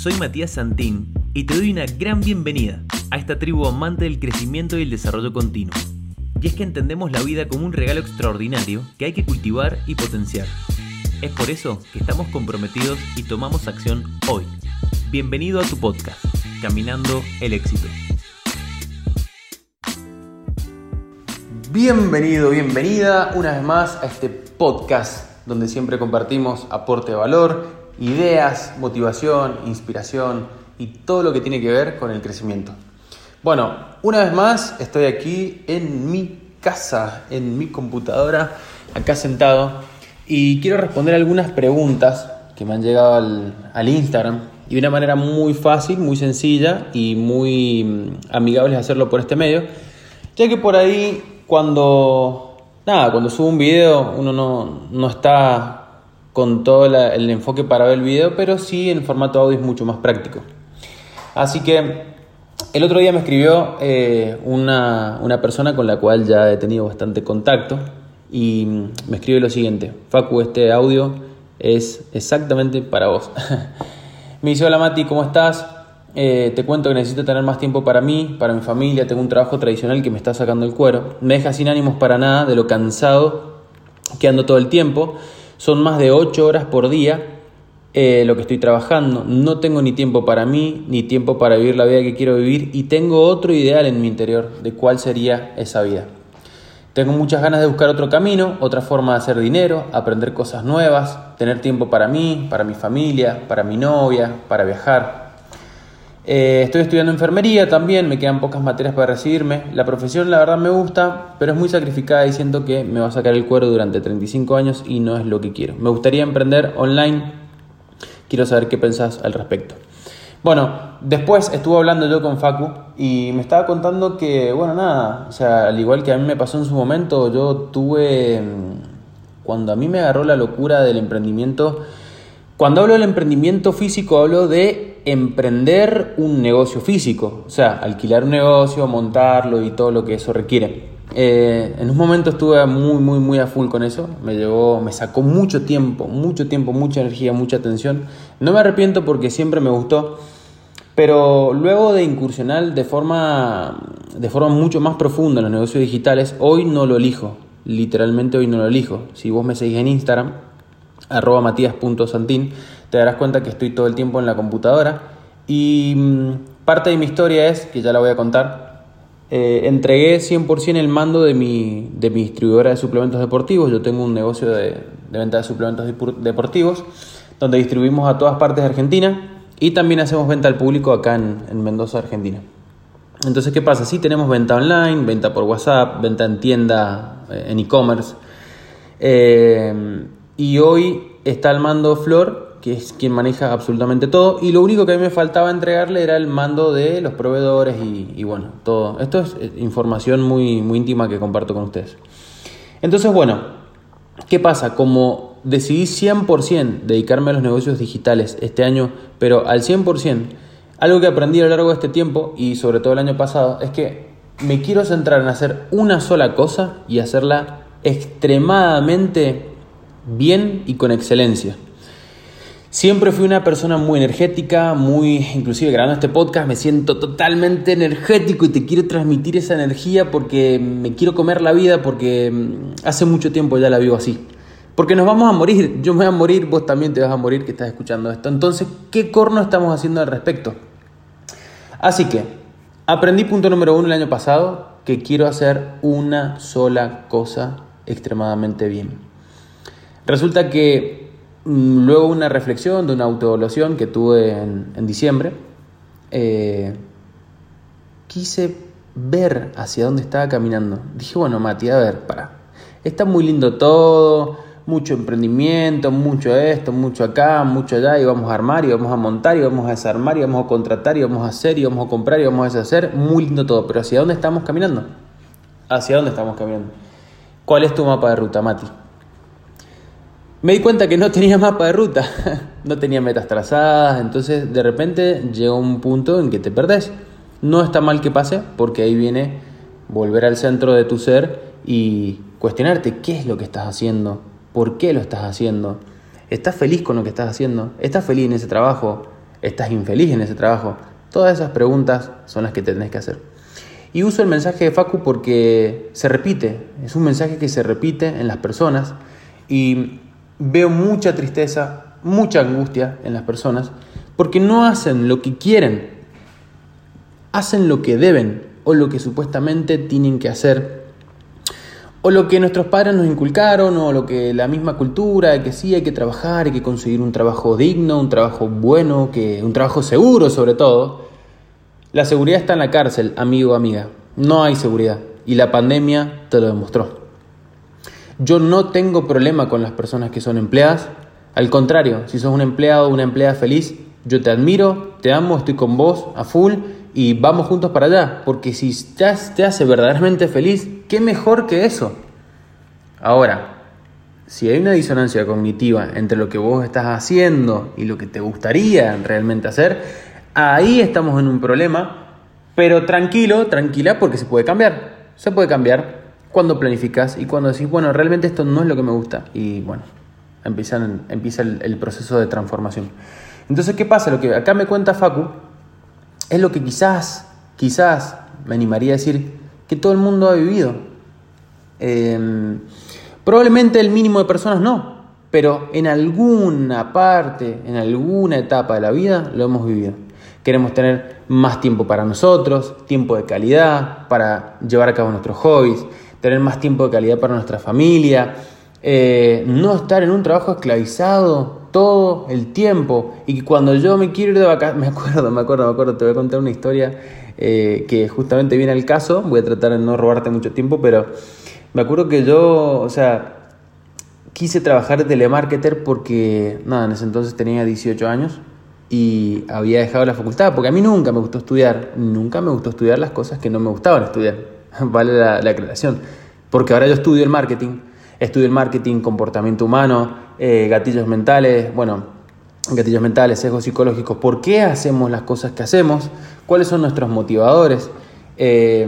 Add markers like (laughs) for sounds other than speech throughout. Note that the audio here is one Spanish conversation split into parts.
soy Matías Santín y te doy una gran bienvenida a esta tribu amante del crecimiento y el desarrollo continuo. Y es que entendemos la vida como un regalo extraordinario que hay que cultivar y potenciar. Es por eso que estamos comprometidos y tomamos acción hoy. Bienvenido a tu podcast, Caminando el éxito. Bienvenido, bienvenida una vez más a este podcast donde siempre compartimos aporte de valor, ideas, motivación, inspiración y todo lo que tiene que ver con el crecimiento. Bueno, una vez más estoy aquí en mi casa, en mi computadora, acá sentado, y quiero responder algunas preguntas que me han llegado al, Instagram y de una manera muy fácil, muy sencilla y muy mm, amigable hacerlo por este medio, ya que por ahí cuando, nada, cuando subo un video uno no, no está con todo el enfoque para ver el video, pero sí en formato audio es mucho más práctico. Así que el otro día me escribió eh, una, una, persona con la cual ya he tenido bastante contacto y me escribe lo siguiente, Facu, este audio es exactamente para vos. (laughs) me dice, hola Mati, ¿cómo estás? Eh, te cuento que necesito tener más tiempo para mí, para mi familia, tengo un trabajo tradicional que me está sacando el cuero, me deja sin ánimos para nada de lo cansado que ando todo el tiempo son más de 8 horas por día eh, lo que estoy trabajando. No tengo ni tiempo para mí, ni tiempo para vivir la vida que quiero vivir y tengo otro ideal en mi interior de cuál sería esa vida. Tengo muchas ganas de buscar otro camino, otra forma de hacer dinero, aprender cosas nuevas, tener tiempo para mí, para mi familia, para mi novia, para viajar. Eh, estoy estudiando enfermería también, me quedan pocas materias para recibirme. La profesión la verdad me gusta, pero es muy sacrificada y siento que me va a sacar el cuero durante 35 años y no es lo que quiero. Me gustaría emprender online, quiero saber qué pensás al respecto. Bueno, después estuve hablando yo con Facu y me estaba contando que, bueno, nada, o sea, al igual que a mí me pasó en su momento, yo tuve, mm, cuando a mí me agarró la locura del emprendimiento, cuando hablo del emprendimiento físico hablo de emprender un negocio físico, o sea, alquilar un negocio, montarlo y todo lo que eso requiere. Eh, en un momento estuve muy, muy, muy a full con eso. Me llevó, me sacó mucho tiempo, mucho tiempo, mucha energía, mucha atención. No me arrepiento porque siempre me gustó. Pero luego de incursionar de forma, de forma mucho más profunda en los negocios digitales, hoy no lo elijo. Literalmente hoy no lo elijo. Si vos me seguís en Instagram, arroba matías.santín, te darás cuenta que estoy todo el tiempo en la computadora. Y mm, parte de mi historia es, que ya la voy a contar, eh, entregué 100% el mando de mi, de mi distribuidora de suplementos deportivos. Yo tengo un negocio de, venta de suplementos deportivos donde distribuimos a todas partes de Argentina y también hacemos venta al público acá en, Mendoza, Argentina. Entonces, ¿qué pasa? Sí tenemos venta online, venta por WhatsApp, venta en tienda, eh, en e-commerce. Eh, y hoy está al mando Flor que es quien maneja absolutamente todo, y lo único que a mí me faltaba entregarle era el mando de los proveedores y, bueno, todo. Esto es eh, información muy, muy íntima que comparto con ustedes. Entonces, bueno, ¿qué pasa? Como decidí 100% dedicarme a los negocios digitales este año, pero al 100%, algo que aprendí a lo largo de este tiempo y sobre todo el año pasado, es que me quiero centrar en hacer una sola cosa y hacerla extremadamente bien y con excelencia. Siempre fui una persona muy energética, muy, inclusive grabando este podcast, me siento totalmente energético y te quiero transmitir esa energía porque me quiero comer la vida, porque mm, hace mucho tiempo ya la vivo así. Porque nos vamos a morir, yo me voy a morir, vos también te vas a morir que estás escuchando esto. Entonces, ¿qué corno estamos haciendo al respecto? Así que, aprendí punto número uno el año pasado, que quiero hacer una sola cosa extremadamente bien. Resulta que Mm, luego una reflexión de una autoevaluación que tuve en, diciembre, eh, quise ver hacia dónde estaba caminando. Dije, bueno, Mati, a ver, para. Está muy lindo todo, mucho emprendimiento, mucho esto, mucho acá, mucho allá, y vamos a armar, y vamos a montar, y vamos a desarmar, y vamos a contratar, y vamos a hacer, y vamos a comprar, y vamos a deshacer. Muy lindo todo, pero ¿hacia dónde estamos caminando? ¿Hacia dónde estamos caminando? ¿Cuál es tu mapa de ruta, Mati? Me di cuenta que no tenía mapa de ruta, (laughs) no tenía metas trazadas, entonces de repente llega un punto en que te perdés. No está mal que pase, porque ahí viene volver al centro de tu ser y cuestionarte qué es lo que estás haciendo, por qué lo estás haciendo, estás feliz con lo que estás haciendo, estás feliz en ese trabajo, ¿Estás infeliz en ese trabajo? Todas esas preguntas son las que te tenés que hacer. Y uso el mensaje de Facu porque se repite, es un mensaje que se repite en las personas y veo mucha tristeza, mucha angustia en las personas porque no hacen lo que quieren, hacen lo que deben o lo que supuestamente tienen que hacer o lo que nuestros padres nos inculcaron, o lo que la misma cultura, de que sí hay que trabajar, hay que conseguir un trabajo digno, un trabajo bueno, que, un trabajo seguro sobre todo. La seguridad está en la cárcel, amigo, amiga. No hay seguridad. Y la pandemia te lo demostró. Yo no tengo problema con las personas que son empleadas. Al contrario, si sos un empleado o una empleada feliz, yo te admiro, te amo, estoy con vos a full y vamos juntos para allá. Porque si te hace verdaderamente feliz, ¿qué mejor que eso? Ahora, si hay una disonancia cognitiva entre lo que vos estás haciendo y lo que te gustaría realmente hacer, ahí estamos en un problema, pero tranquilo, tranquila, porque se puede cambiar. Se puede cambiar cuando planificas y cuando decís, bueno, realmente esto no es lo que me gusta. Y bueno, empieza, empieza el, el proceso de transformación. Entonces, ¿qué pasa? Lo que acá me cuenta Facu es lo que quizás, quizás me animaría a decir que todo el mundo ha vivido. Em, probablemente el mínimo de personas no, pero en alguna parte, en alguna etapa de la vida lo hemos vivido. Queremos tener más tiempo para nosotros, tiempo de calidad para llevar a cabo nuestros hobbies, tener más tiempo de calidad para nuestra familia, eh, no estar en un trabajo esclavizado todo el tiempo. Y que cuando yo me quiero ir de vacaciones, (laughs) me acuerdo, me acuerdo, me acuerdo, te voy a contar una historia eh, que justamente viene al caso, voy a tratar de no robarte mucho tiempo, pero me acuerdo que yo, o sea, quise trabajar de telemarketer porque, nada, en ese entonces tenía 18 años y había dejado la facultad, porque a mí nunca me gustó estudiar, nunca me gustó estudiar las cosas que no me gustaban estudiar, (laughs) vale la, la aclaración, porque ahora yo estudio el marketing, estudio el marketing, comportamiento humano, eh, gatillos mentales, bueno, gatillos mentales, sesgos psicológicos, por qué hacemos las cosas que hacemos, cuáles son nuestros motivadores eh,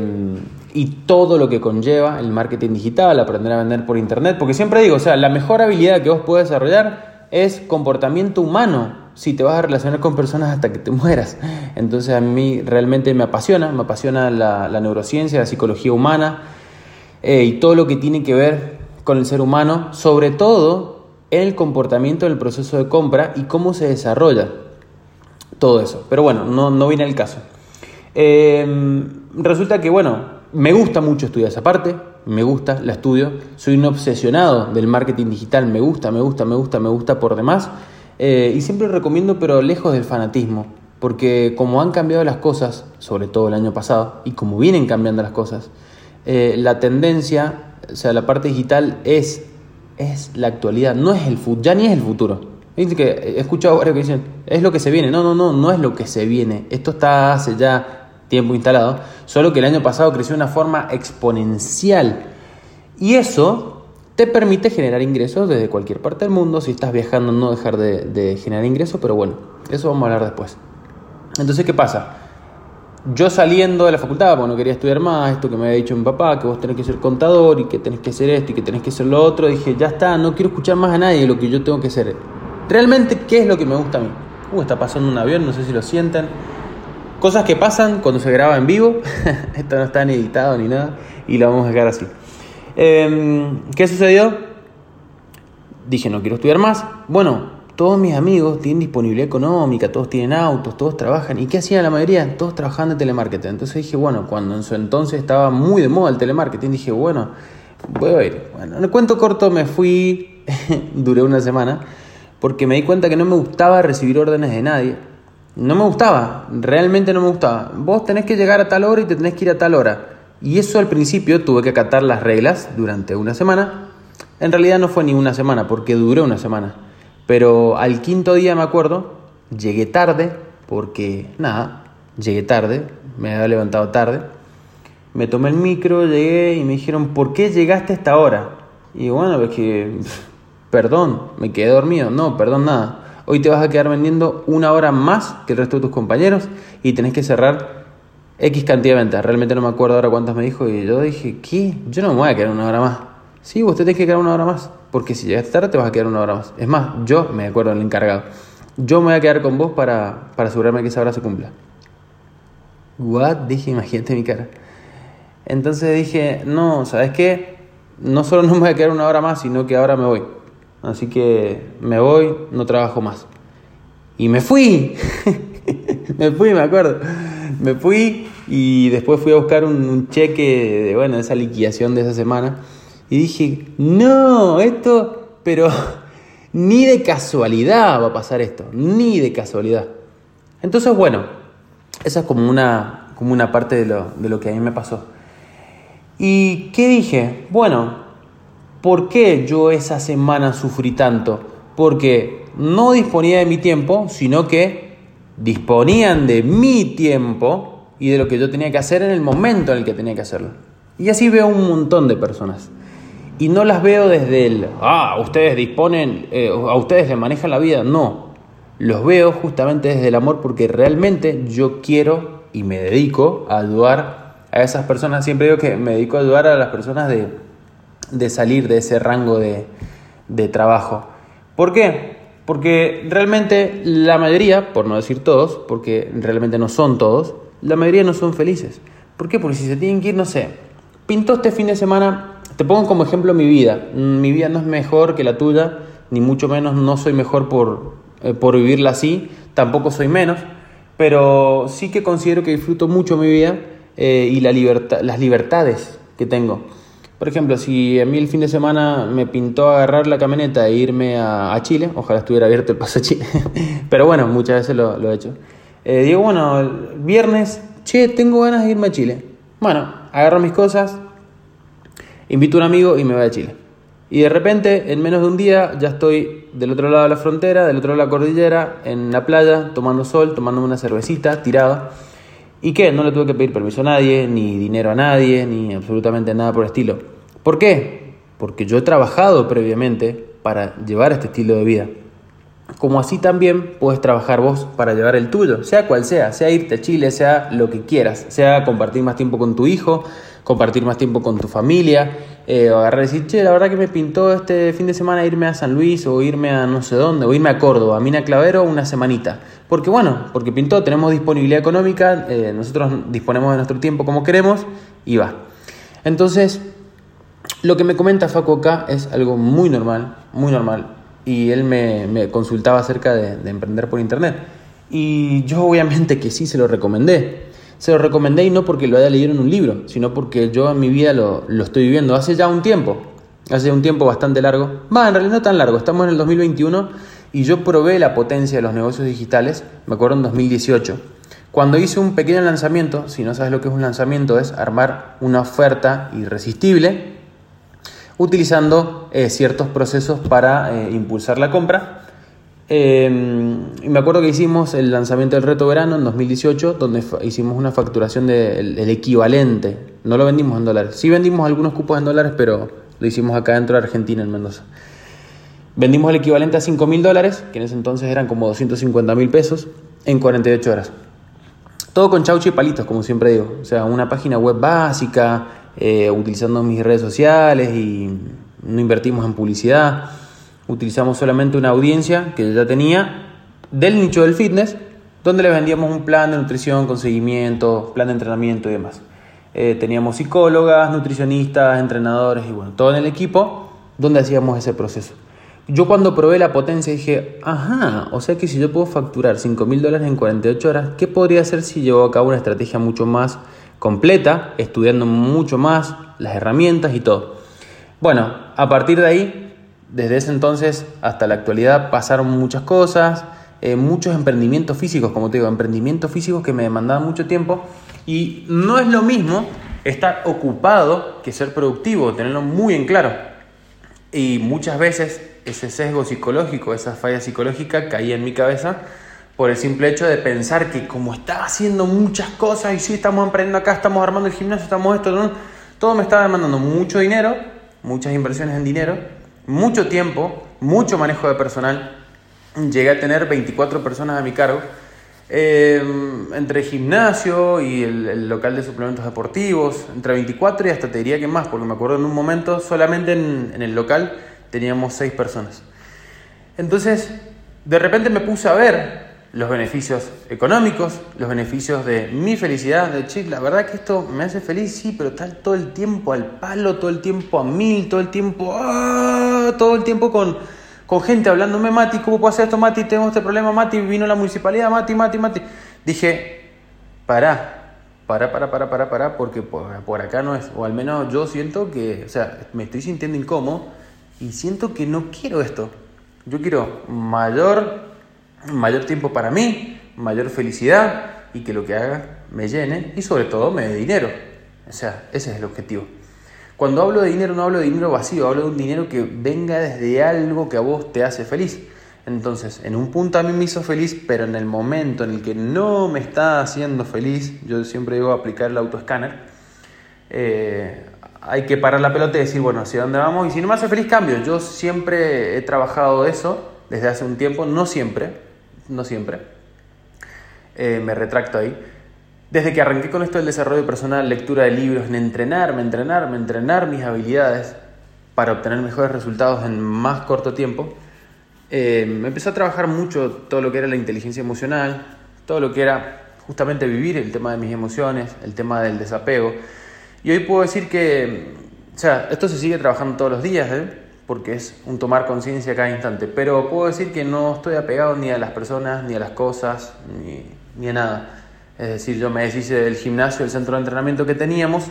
y todo lo que conlleva el marketing digital, aprender a vender por internet, porque siempre digo, o sea, la mejor habilidad que vos puedes desarrollar es comportamiento humano, si te vas a relacionar con personas hasta que te (laughs) mueras. Entonces a mí realmente me apasiona, me apasiona la, neurociencia, la psicología humana eh, y todo lo que tiene que ver con el ser humano, sobre todo en el comportamiento en el proceso de compra y cómo se desarrolla todo eso. Pero bueno, no, no viene el caso. Eh, resulta que, bueno, me gusta mucho estudiar esa parte, me gusta, la estudio, soy un obsesionado del marketing digital, me gusta, me gusta, me gusta, me gusta por demás. Eh, y siempre recomiendo, pero lejos del fanatismo, porque como han cambiado las cosas, sobre todo el año pasado, y como vienen cambiando las cosas, eh, la tendencia, o sea, la parte digital es, es la actualidad, no es el futuro, ya ni es el futuro. que he escuchado varios que dicen, es lo que se viene. No, no, no, no es lo que se viene. Esto está hace ya tiempo instalado, solo que el año pasado creció de una forma exponencial. Y eso te permite generar ingresos desde cualquier parte del mundo. Si estás viajando, no dejar de, generar ingresos, pero bueno, eso vamos a hablar después. Entonces, ¿qué pasa? Yo saliendo de la facultad, porque no quería estudiar más, esto que me había dicho mi papá, que vos tenés que ser contador y que tenés que hacer esto y que tenés que hacer lo otro, dije, ya está, no quiero escuchar más a nadie lo que yo tengo que hacer. Realmente, ¿qué es lo que me gusta a mí? Uh, está pasando un avión, no sé si lo sienten. Cosas que pasan cuando se graba en vivo. (laughs) esto no está ni editado ni nada. Y lo vamos a dejar así. Em, ¿Qué sucedió? Dije, no quiero estudiar más. Bueno, todos mis amigos tienen disponibilidad económica, todos tienen autos, todos trabajan. ¿Y qué hacían la mayoría? Todos trabajando en telemarketing. Entonces dije, bueno, cuando en su entonces estaba muy de moda el telemarketing, dije, bueno, voy a ir. Bueno, en el cuento corto me fui, (laughs) duré una semana, porque me di cuenta que no me gustaba recibir órdenes de nadie. No me gustaba, realmente no me gustaba. Vos tenés que llegar a tal hora y te tenés que ir a tal hora. Y eso al principio tuve que acatar las reglas durante una semana. En realidad no fue ni una semana, porque duró una semana. Pero al quinto día me acuerdo, llegué tarde, porque nada, llegué tarde, me había levantado tarde. Me tomé el micro, llegué y me dijeron, ¿por qué llegaste a esta hora? Y bueno, es que, perdón, me quedé dormido. No, perdón, nada. Hoy te vas a quedar vendiendo una hora más que el resto de tus compañeros y tenés que cerrar X cantidad de ventas. Realmente no me acuerdo ahora cuántas me dijo. Y yo dije, ¿qué? Yo no me voy a quedar una hora más. Sí, usted tiene que quedar una hora más. Porque si llegaste tarde te vas a quedar una hora más. Es más, yo me acuerdo del encargado. yo me voy a quedar con vos para, para asegurarme que esa hora se cumpla. ¿What? Dije, imagínate mi cara. Entonces dije, no, ¿sabes qué? No solo no me voy a quedar una hora más, sino que ahora me voy. Así que me voy, no trabajo más. Y me fui. (laughs) me fui, me acuerdo. Me fui y después fui a buscar un, cheque de, bueno, esa liquidación de esa semana. Y dije, no, esto, pero (laughs) ni de casualidad va a pasar esto, ni de casualidad. Entonces, bueno, esa es como una, como una parte de lo, de lo que a mí me pasó. ¿Y qué dije? Bueno, ¿por qué yo esa semana sufrí tanto? Porque no disponía de mi tiempo, sino que disponían de mi tiempo y de lo que yo tenía que hacer en el momento en el que tenía que hacerlo. Y así veo un montón de personas. Y no las veo desde el, ah, ustedes disponen, eh, a ustedes les manejan la vida. No, los veo justamente desde el amor porque realmente yo quiero y me dedico a ayudar a esas personas. Siempre digo que me dedico a ayudar a las personas de, salir de ese rango de, de trabajo. ¿Por qué? Porque realmente la mayoría, por no decir todos, porque realmente no son todos, la mayoría no son felices. ¿Por qué? Porque si se tienen que ir, no sé, pintó este fin de semana, te pongo como ejemplo mi vida. Mi vida no es mejor que la tuya, ni mucho menos no soy mejor por, eh, por vivirla así, tampoco soy menos, pero sí que considero que disfruto mucho mi vida eh, y la libertad, las libertades que tengo. Por ejemplo, si a mí el fin de semana me pintó agarrar la camioneta e irme a, Chile, ojalá estuviera abierto el paso a Chile, (laughs) pero bueno, muchas veces lo, he hecho. Eh, digo, bueno, viernes, che, tengo ganas de irme a Chile. Bueno, agarro mis cosas, invito a un amigo y me voy a Chile. Y de repente, en menos de un día, ya estoy del otro lado de la frontera, del otro lado de la cordillera, en la playa, tomando sol, tomándome una cervecita, tirado. ¿Y qué? No le tuve que pedir permiso a nadie, ni dinero a nadie, ni absolutamente nada por el estilo. ¿Por qué? Porque yo he trabajado previamente para llevar este estilo de vida. Como así también puedes trabajar vos para llevar el tuyo, sea cual sea, sea irte a Chile, sea lo que quieras, sea compartir más tiempo con tu hijo, compartir más tiempo con tu familia, eh, o agarrar y decir, che, la verdad que me pintó este fin de semana irme a San Luis o irme a no sé dónde, o irme a Córdoba, a Mina Clavero una semanita. Porque bueno, porque pintó, tenemos disponibilidad económica, eh, nosotros disponemos de nuestro tiempo como queremos y va. Entonces, lo que me comenta Faco acá es algo muy normal, muy normal. Y él me, me consultaba acerca de, de emprender por internet. Y yo obviamente que sí se lo recomendé se lo recomendé y no porque lo haya leído en un libro, sino porque yo en mi vida lo, estoy viviendo hace ya un tiempo, hace un tiempo bastante largo. Va, en realidad no tan largo, estamos en el 2021 y yo probé la potencia de los negocios digitales, me acuerdo en 2018. Cuando hice un pequeño lanzamiento, si no sabes lo que es un lanzamiento, es armar una oferta irresistible utilizando eh, ciertos procesos para eh, impulsar la compra Em, y me acuerdo que hicimos el lanzamiento del reto verano en 2018, donde hicimos una facturación del equivalente. No lo vendimos en dólares. Sí vendimos algunos cupos en dólares, pero lo hicimos acá dentro de Argentina, en Mendoza. Vendimos el equivalente a 5 mil dólares, que en ese entonces eran como 250 mil pesos, en 48 horas. Todo con chauchi y palitos, como siempre digo. O sea, una página web básica, eh, utilizando mis redes sociales y no invertimos en publicidad utilizamos solamente una audiencia que ya tenía del nicho del fitness, donde le vendíamos un plan de nutrición con seguimiento, plan de entrenamiento y demás. Eh, teníamos psicólogas, nutricionistas, entrenadores y bueno, todo en el equipo donde hacíamos ese proceso. Yo cuando probé la potencia dije, ajá, o sea que si yo puedo facturar 5 mil dólares en 48 horas, ¿qué podría hacer si llevo a cabo una estrategia mucho más completa, estudiando mucho más las herramientas y todo? Bueno, a partir de ahí desde ese entonces hasta la actualidad pasaron muchas cosas, eh, muchos emprendimientos físicos, como te digo, emprendimientos físicos que me demandaban mucho tiempo y no es lo mismo estar ocupado que ser productivo, tenerlo muy en claro. Y muchas veces ese sesgo psicológico, esa falla psicológica caía en mi cabeza por el simple hecho de pensar que como estaba haciendo muchas cosas y sí, estamos emprendiendo acá, estamos armando el gimnasio, estamos esto, todo me estaba demandando mucho dinero, muchas inversiones en dinero mucho tiempo, mucho manejo de personal. Llegué a tener 24 personas a mi cargo. Em, entre gimnasio y el, local de suplementos deportivos, entre 24 y hasta te diría que más, porque me acuerdo en un momento solamente en, el local teníamos 6 personas. Entonces, de repente me puse a ver los beneficios económicos, los beneficios de mi felicidad, de chic, la verdad que esto me hace feliz, sí, pero estar todo el tiempo al palo, todo el tiempo a mil, todo el tiempo, ¡ah! todo el tiempo con, con gente hablándome, Mati, ¿cómo puedo hacer esto, Mati? Tengo este problema, Mati, vino la municipalidad, Mati, Mati, Mati. Dije, pará, pará, pará, pará, pará, pará, porque por, por acá no es, o al menos yo siento que, o sea, me estoy sintiendo incómodo y siento que no quiero esto. Yo quiero mayor mayor tiempo para mí, mayor felicidad y que lo que haga me llene y sobre todo me dé dinero. O sea, ese es el objetivo. Cuando hablo de dinero no hablo de dinero vacío, hablo de un dinero que venga desde algo que a vos te hace feliz. Entonces, en un punto a mí me hizo feliz, pero en el momento en el que no me está haciendo feliz, yo siempre digo aplicar el autoescáner, eh, hay que parar la pelota y decir, bueno, ¿hacia dónde vamos? Y si no me hace feliz, cambio. Yo siempre he trabajado eso desde hace un tiempo, no siempre, no siempre. Eh, me retracto ahí. Desde que arranqué con esto del desarrollo personal, lectura de libros, en entrenarme, entrenarme, entrenar mis habilidades para obtener mejores resultados en más corto tiempo, eh, me empezó a trabajar mucho todo lo que era la inteligencia emocional, todo lo que era justamente vivir el tema de mis emociones, el tema del desapego. Y hoy puedo decir que, o sea, esto se sigue trabajando todos los días, ¿eh? Porque es un tomar conciencia cada instante. Pero puedo decir que no estoy apegado ni a las personas, ni a las cosas, ni, a nada. Es decir, yo me deshice del gimnasio, el centro de entrenamiento que teníamos,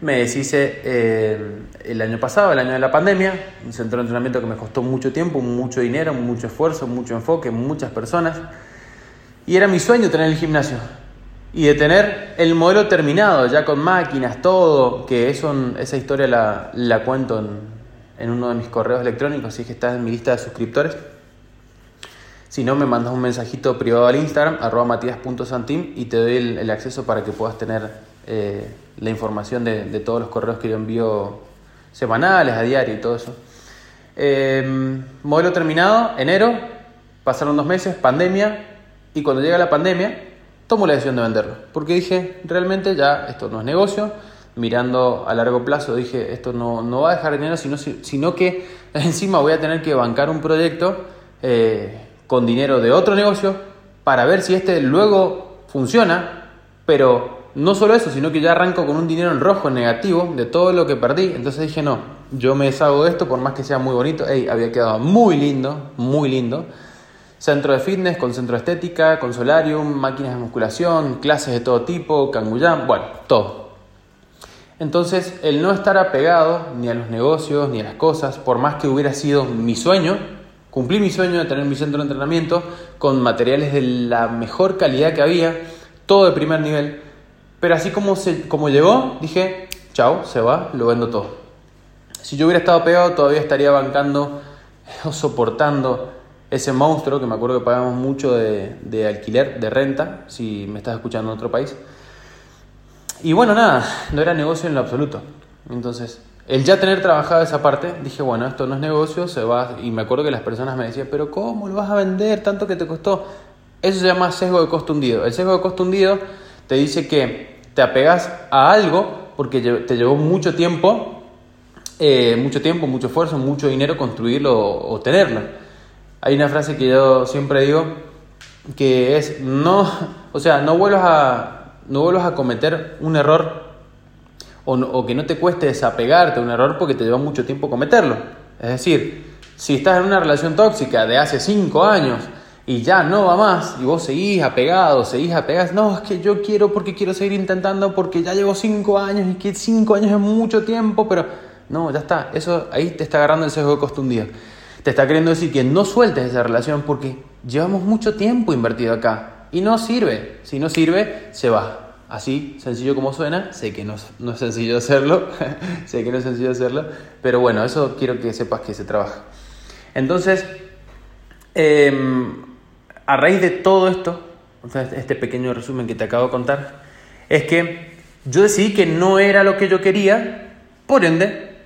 me deshice eh, el año pasado, el año de la pandemia, un centro de entrenamiento que me costó mucho tiempo, mucho dinero, mucho esfuerzo, mucho enfoque, muchas personas. Y era mi sueño tener el gimnasio y de tener el modelo terminado, ya con máquinas, todo, que esa historia la, la cuento en, en uno de mis correos electrónicos, si es que estás en mi lista de suscriptores. Si no, me mandas un mensajito privado al Instagram, arroba matías.santim, y te doy el, acceso para que puedas tener eh, la información de, todos los correos que yo envío semanales, a diario y todo eso. Em, modelo terminado, enero, pasaron dos meses, pandemia, y cuando llega la pandemia, tomo la decisión de venderlo, porque dije, realmente ya esto no es negocio, mirando a largo plazo, dije, esto no, no va a dejar dinero, sino, sino que (laughs) encima voy a tener que bancar un proyecto eh, con dinero de otro negocio para ver si este luego funciona, pero no solo eso, sino que ya arranco con un dinero en rojo, en negativo, de todo lo que perdí. Entonces dije, no, yo me deshago de esto, por más que sea muy bonito. Hey, había quedado muy lindo, muy lindo. Centro de fitness, con centro de estética, con solarium, máquinas de musculación, clases de todo tipo, canguyán, bueno, todo. Entonces, el no estar apegado ni a los negocios ni a las cosas, por más que hubiera sido mi sueño, cumplí mi sueño de tener mi centro de entrenamiento con materiales de la mejor calidad que había, todo de primer nivel. Pero así como, se, como llegó, dije, chao, se va, lo vendo todo. Si yo hubiera estado pegado, todavía estaría bancando (laughs) o soportando ese monstruo que me acuerdo que pagamos mucho de, de alquiler, de renta, si me estás escuchando en otro país. Y bueno, nada, no era negocio en lo absoluto. Entonces, el ya tener trabajado esa parte, dije, bueno, esto no es negocio, se va. Y me acuerdo que las personas me decían, pero ¿cómo lo vas a vender tanto que te costó? Eso se llama sesgo de costo hundido. El sesgo de costo hundido te dice que te apegas a algo porque te llevó mucho tiempo, eh, mucho tiempo, mucho esfuerzo, mucho dinero construirlo o tenerlo. Hay una frase que yo siempre digo que es, no, o sea, no vuelvas a no vuelvas a cometer un error o, que no te cueste desapegarte de un error porque te lleva mucho tiempo cometerlo. Es decir, si estás en una relación tóxica de hace cinco años y ya no va más y vos seguís apegado, seguís apegado, no, es que yo quiero porque quiero seguir intentando porque ya llevo cinco años y que cinco años es mucho tiempo, pero no, ya está, eso ahí te está agarrando el sesgo de costumbre. Te está queriendo decir que no sueltes esa relación porque llevamos mucho tiempo invertido acá y no sirve. Si no sirve, se va. Así, sencillo como suena, sé que no, es sencillo hacerlo, (laughs) sé que no es sencillo hacerlo, pero bueno, eso quiero que sepas que se trabaja. Entonces, em, a raíz de todo esto, este pequeño resumen que te acabo de contar, es que yo decidí que no era lo que yo quería, por ende,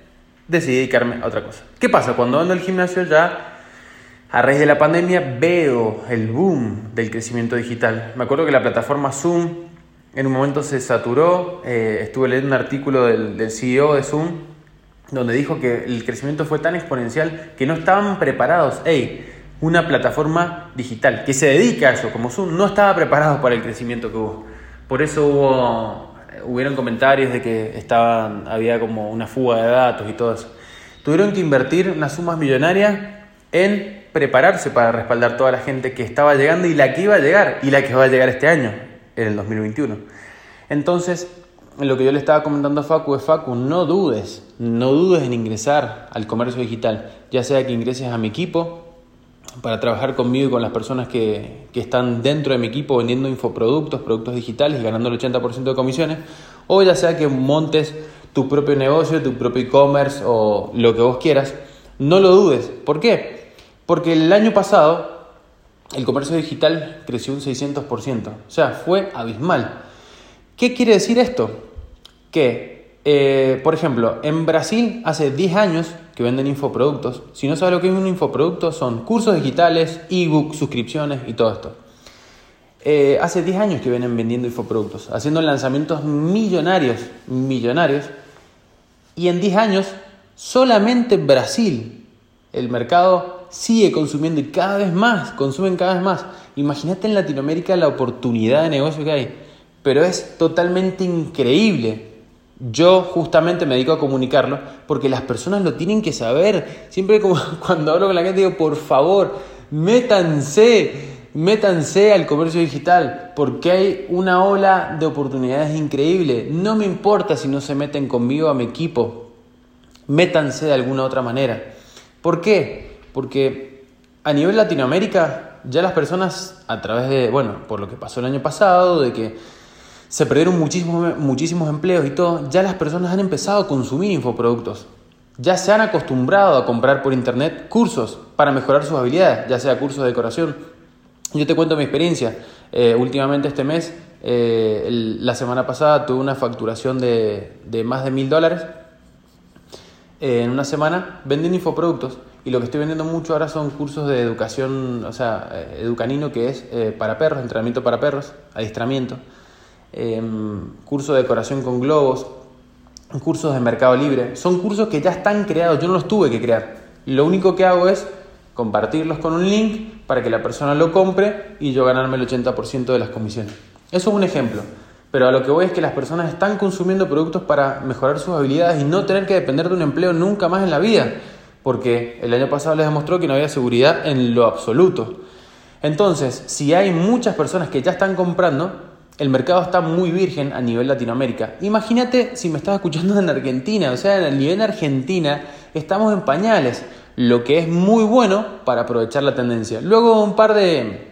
decidí dedicarme a otra cosa. ¿Qué pasa? Cuando ando al gimnasio ya a raíz de la pandemia veo el boom del crecimiento digital. Me acuerdo que la plataforma Zoom en un momento se saturó, eh, estuve leyendo un artículo del, CEO de Zoom donde dijo que el crecimiento fue tan exponencial que no estaban preparados. Hey, una plataforma digital que se dedica a eso, como Zoom no estaba preparado para el crecimiento que hubo. Por eso hubo, hubieron comentarios de que estaban, había como una fuga de datos y todo eso. Tuvieron que invertir unas sumas millonarias en prepararse para respaldar toda la gente que estaba llegando y la que iba a llegar y la que va a llegar este año, en el 2021. Entonces, lo que yo le estaba comentando a Facu es, Facu, no dudes, no dudes en ingresar al comercio digital, ya sea que ingreses a mi equipo para trabajar conmigo y con las personas que, que están dentro de mi equipo vendiendo infoproductos, productos digitales y ganando el 80% de comisiones, o ya sea que montes tu propio negocio, tu propio e-commerce o lo que vos quieras, no lo dudes. ¿Por qué? Porque el año pasado el comercio digital creció un 600%, o sea, fue abismal. ¿Qué quiere decir esto? Que, eh, por ejemplo, en Brasil hace 10 años que venden infoproductos. Si no sabes lo que es un infoproducto, son cursos digitales, ebook, suscripciones y todo esto. Eh, hace 10 años que vienen vendiendo infoproductos, haciendo lanzamientos millonarios, millonarios. Y en 10 años, solamente en Brasil, el mercado sigue consumiendo y cada vez más, consumen cada vez más. Imagínate en Latinoamérica la oportunidad de negocio que hay pero es totalmente increíble. Yo justamente me dedico a comunicarlo porque las personas lo tienen que saber. Siempre (laughs) cuando hablo con la gente digo, por favor, métanse, métanse al comercio digital porque hay una ola de oportunidades increíbles. No me importa si no se meten conmigo a mi equipo. Métanse de alguna otra manera. ¿Por qué? Porque a nivel Latinoamérica ya las personas a través de, bueno, por lo que pasó el año pasado, de que se perdieron muchísimos, muchísimos empleos y todo, ya las personas han empezado a consumir infoproductos. Ya se han acostumbrado a comprar por internet cursos para mejorar sus habilidades, ya sea cursos de decoración. Yo te cuento mi experiencia. Eh, últimamente este mes, eh, la semana pasada tuve una facturación de, de más de mil dólares eh, en una semana vendiendo infoproductos. Y lo que estoy vendiendo mucho ahora son cursos de educación, o sea, educanino, que es para perros, entrenamiento para perros, adiestramiento Em, curso de decoración con globos, cursos de Mercado Libre. Son cursos que ya están creados, yo no los tuve que crear. Lo único que hago es compartirlos con un link para que la persona lo compre y yo ganarme el 80% de las comisiones. Eso es un ejemplo. Pero a lo que voy es que las personas están consumiendo productos para mejorar sus habilidades y no tener que depender de un empleo nunca más en la vida. Porque el año pasado les demostró que no había seguridad en lo absoluto. Entonces, si hay muchas personas que ya están comprando, el mercado está muy virgen a nivel Latinoamérica. Imagínate si me estás escuchando en Argentina, o sea, a nivel Argentina estamos en pañales, lo que es muy bueno para aprovechar la tendencia. Luego un par de,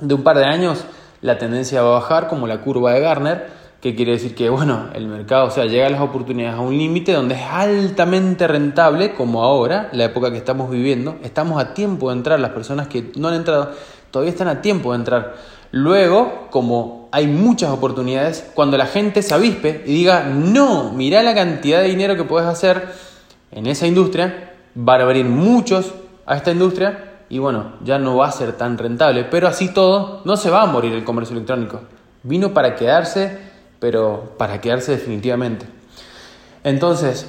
de un par de años la tendencia va a bajar como la curva de Garner, que quiere decir que bueno, el mercado, o sea, llega a las oportunidades a un límite donde es altamente rentable, como ahora, la época que estamos viviendo, estamos a tiempo de entrar, las personas que no han entrado todavía están a tiempo de entrar. Luego, como hay muchas oportunidades, cuando la gente se avispe y diga, no, mira la cantidad de dinero que puedes hacer en esa industria, van a venir muchos a esta industria y bueno, ya no va a ser tan rentable. Pero así todo, no se va a morir el comercio electrónico. Vino para quedarse, pero para quedarse definitivamente. Entonces,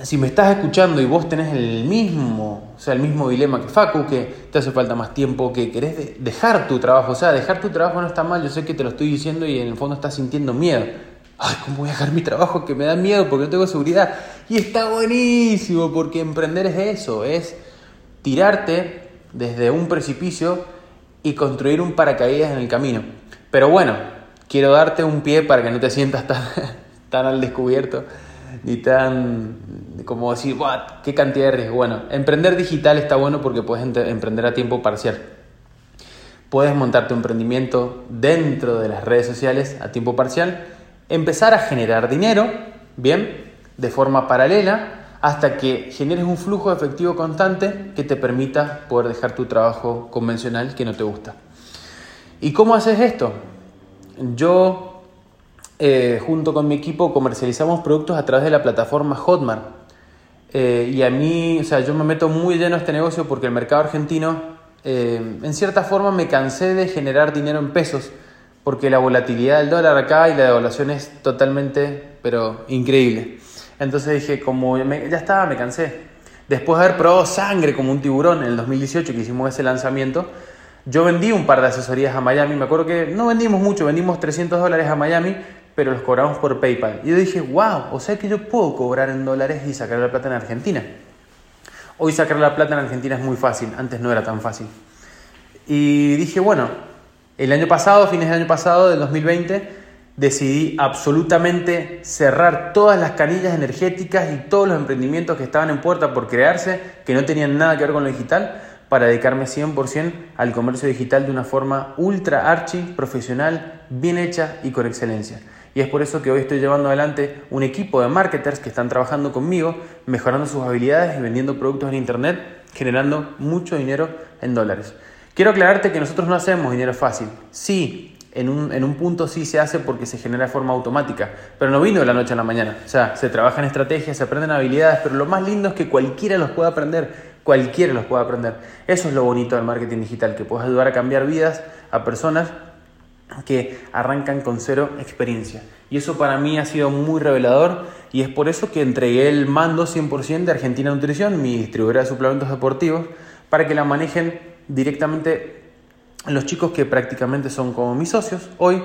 si me estás escuchando y vos tenés el mismo, o sea, el mismo dilema que Facu, que te hace falta más tiempo, que querés dejar tu trabajo, o sea, dejar tu trabajo no está mal, yo sé que te lo estoy diciendo y en el fondo estás sintiendo miedo. Ay, ¿cómo voy a dejar mi trabajo que me da miedo porque no tengo seguridad? Y está buenísimo porque emprender es eso, es tirarte desde un precipicio y construir un paracaídas en el camino. Pero bueno, quiero darte un pie para que no te sientas tan, (laughs) tan al descubierto ni tan como decir, ¿qué cantidad de riesgo? Bueno, emprender digital está bueno porque puedes emprender a tiempo parcial. Puedes montar tu emprendimiento dentro de las redes sociales a tiempo parcial, empezar a generar dinero, bien, de forma paralela, hasta que generes un flujo efectivo constante que te permita poder dejar tu trabajo convencional que no te gusta. ¿Y cómo haces esto? Yo eh, junto con mi equipo comercializamos productos a través de la plataforma Hotmart. Eh, y a mí, o sea, yo me meto muy lleno a este negocio porque el mercado argentino, eh, en cierta forma, me cansé de generar dinero en pesos porque la volatilidad del dólar acá y la devaluación es totalmente, pero increíble. Entonces dije, como ya estaba, me cansé. Después de haber probado sangre como un tiburón en el 2018 que hicimos ese lanzamiento, yo vendí un par de asesorías a Miami. Me acuerdo que no vendimos mucho, vendimos 300 dólares a Miami, pero los cobramos por PayPal. Y yo dije, wow, o sea que yo puedo cobrar en dólares y sacar la plata en Argentina. Hoy sacar la plata en Argentina es muy fácil, antes no era tan fácil. Y dije, bueno, el año pasado, fines del año pasado, del 2020, decidí absolutamente cerrar todas las canillas energéticas y todos los emprendimientos que estaban en puerta por crearse, que no tenían nada que ver con lo digital, para dedicarme 100% al comercio digital de una forma ultra archi, profesional, bien hecha y con excelencia. Y es por eso que hoy estoy llevando adelante un equipo de marketers que están trabajando conmigo, mejorando sus habilidades y vendiendo productos en Internet, generando mucho dinero en dólares. Quiero aclararte que nosotros no hacemos dinero fácil. Sí, en un, en un, punto sí se hace porque se genera de forma automática, pero no vino de la noche a la mañana. O sea, se trabaja en estrategias, se aprenden habilidades, pero lo más lindo es que cualquiera los pueda aprender, cualquiera los pueda aprender. Eso es lo bonito del marketing digital, que puedes ayudar a cambiar vidas a personas que arrancan con cero experiencia. Y eso para mí ha sido muy revelador y es por eso que entregué el mando 100% de Argentina Nutrición, mi distribuidora de suplementos deportivos, para que la manejen directamente los chicos que prácticamente son como mis socios hoy.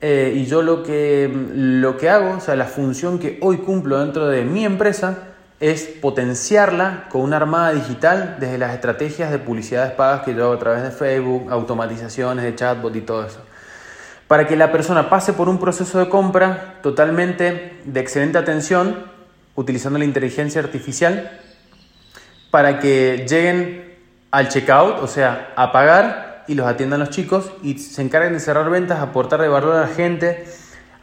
Eh, y yo lo que, lo que hago, o sea, la función que hoy cumplo dentro de mi empresa es potenciarla con una armada digital desde las estrategias de publicidades pagas que yo hago a través de Facebook, automatizaciones de chatbot y todo eso. Para que la persona pase por un proceso de compra totalmente de excelente atención, utilizando la inteligencia artificial, para que lleguen al checkout, o sea, a pagar y los atiendan los chicos y se encarguen de cerrar ventas, aportar de valor a la gente,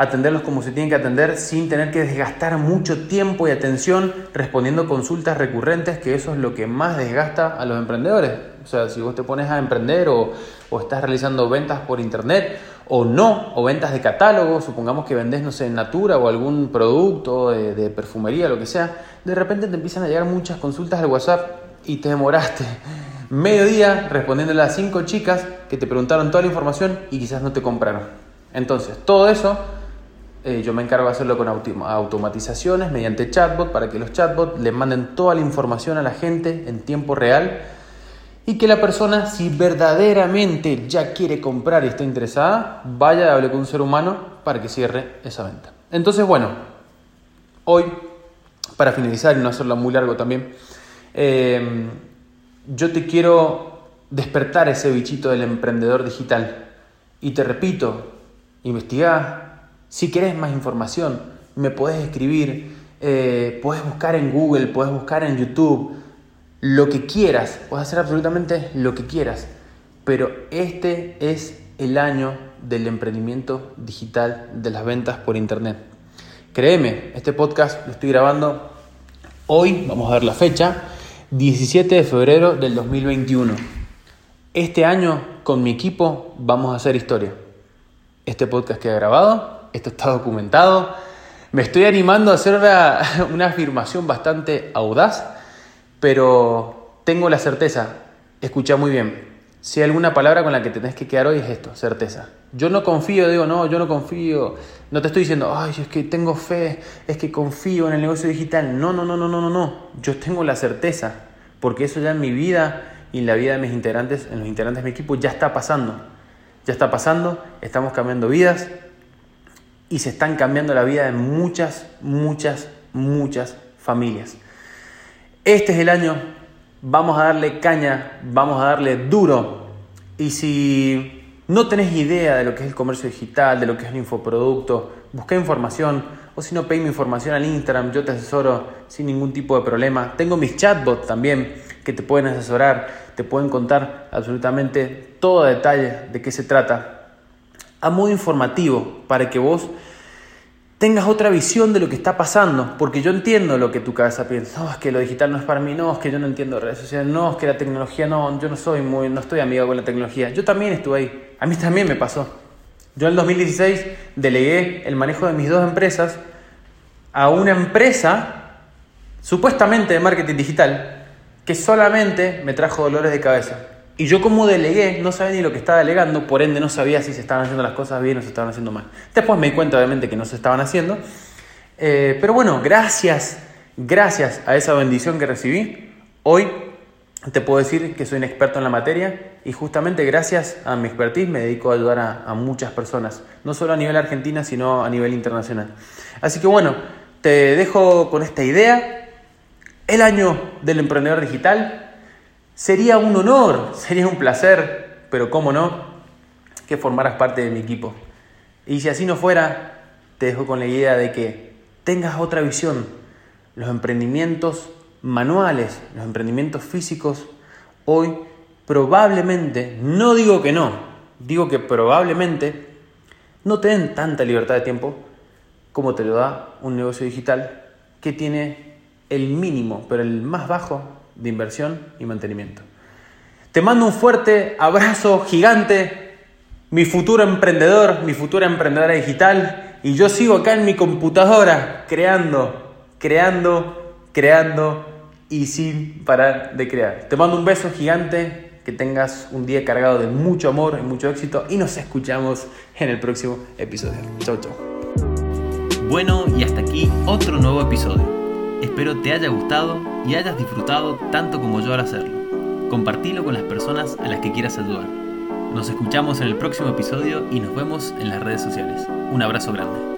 atenderlos como se tienen que atender sin tener que desgastar mucho tiempo y atención respondiendo consultas recurrentes, que eso es lo que más desgasta a los emprendedores. O sea, si vos te pones a emprender o, o estás realizando ventas por internet o no, o ventas de catálogo, supongamos que vendés, no sé, Natura o algún producto de, perfumería, lo que sea, de repente te empiezan a llegar muchas consultas al WhatsApp y te demoraste (laughs) medio día respondiéndole a cinco chicas que te preguntaron toda la información y quizás no te compraron. Entonces, todo eso eh, yo me encargo de hacerlo con automatizaciones mediante chatbot para que los chatbots le manden toda la información a la gente en tiempo real y que la persona, si verdaderamente ya quiere comprar y está interesada, vaya a hablar con un ser humano para que cierre esa venta. Entonces, bueno, hoy, para finalizar y no hacerlo muy largo también, em, yo te quiero despertar ese bichito del emprendedor digital. Y te repito, investiga. Si quieres más información, me puedes escribir, eh, puedes buscar en Google, puedes buscar en YouTube lo que quieras, puedes hacer absolutamente lo que quieras, pero este es el año del emprendimiento digital de las ventas por internet. Créeme, este podcast lo estoy grabando hoy, vamos a ver la fecha, 17 de febrero del 2021. Este año con mi equipo vamos a hacer historia. Este podcast que he grabado, esto está documentado. Me estoy animando a hacer (laughs) una, afirmación bastante audaz pero tengo la certeza, escucha muy bien, si hay alguna palabra con la que tenés que quedar hoy es esto, certeza. Yo no confío, digo, no, yo no confío, no te estoy diciendo, ay, es que tengo fe, es que confío en el negocio digital. No, no, no, no, no, no, no. Yo tengo la certeza, porque eso ya en mi vida y en la vida de mis integrantes, en los integrantes de mi equipo, ya está pasando. Ya está pasando, estamos cambiando vidas y se están cambiando la vida de muchas, muchas, muchas familias. Este es el año, vamos a darle caña, vamos a darle duro. Y si no tenés idea de lo que es el comercio digital, de lo que es un infoproducto, busca información o si no, pedime información al Instagram, yo te asesoro sin ningún tipo de problema. Tengo mis chatbots también que te pueden asesorar, te pueden contar absolutamente todo detalle de qué se trata. A modo informativo, para que vos tengas otra visión de lo que está pasando, porque yo entiendo lo que tu cabeza piensa, no, es que lo digital no es para mí, no, es que yo no entiendo redes sociales, no, es que la tecnología no, yo no soy muy, no estoy amigo con la tecnología. Yo también estuve ahí, a mí también me pasó. Yo en el 2016 delegué el manejo de mis dos empresas a una empresa supuestamente de marketing digital que solamente me trajo dolores de cabeza. Y yo como delegué, no sabía ni lo que estaba delegando, por ende no sabía si se estaban haciendo las cosas bien o se estaban haciendo mal. Después me di cuenta obviamente que no se estaban haciendo. Eh, pero bueno, gracias, gracias a esa bendición que recibí, Hoy te puedo decir que soy un experto en la materia y justamente gracias a mi expertise me dedico a ayudar a, a muchas personas, no solo a nivel argentina, sino a nivel internacional. Así que bueno, te dejo con esta idea. El año del emprendedor digital sería un honor, sería un placer, pero cómo no, que formaras parte de mi equipo. Y si así no fuera, te dejo con la idea de que tengas otra visión. Los emprendimientos manuales, los emprendimientos físicos, hoy probablemente, no digo que no, digo que probablemente no te den tanta libertad de tiempo como te lo da un negocio digital que tiene el mínimo, pero el más bajo de inversión y mantenimiento. Te mando un fuerte abrazo gigante, mi futuro emprendedor, mi futura emprendedora digital, y yo sigo acá en mi computadora creando, creando, creando y sin parar de crear. Te mando un beso gigante, que tengas un día cargado de mucho amor y mucho éxito y nos escuchamos en el próximo episodio. Chau, chau. Bueno, y hasta aquí otro nuevo episodio. Espero te haya gustado y hayas disfrutado tanto como yo al hacerlo. Compartilo con las personas a las que quieras ayudar. Nos escuchamos en el próximo episodio y nos vemos en las redes sociales. Un abrazo grande.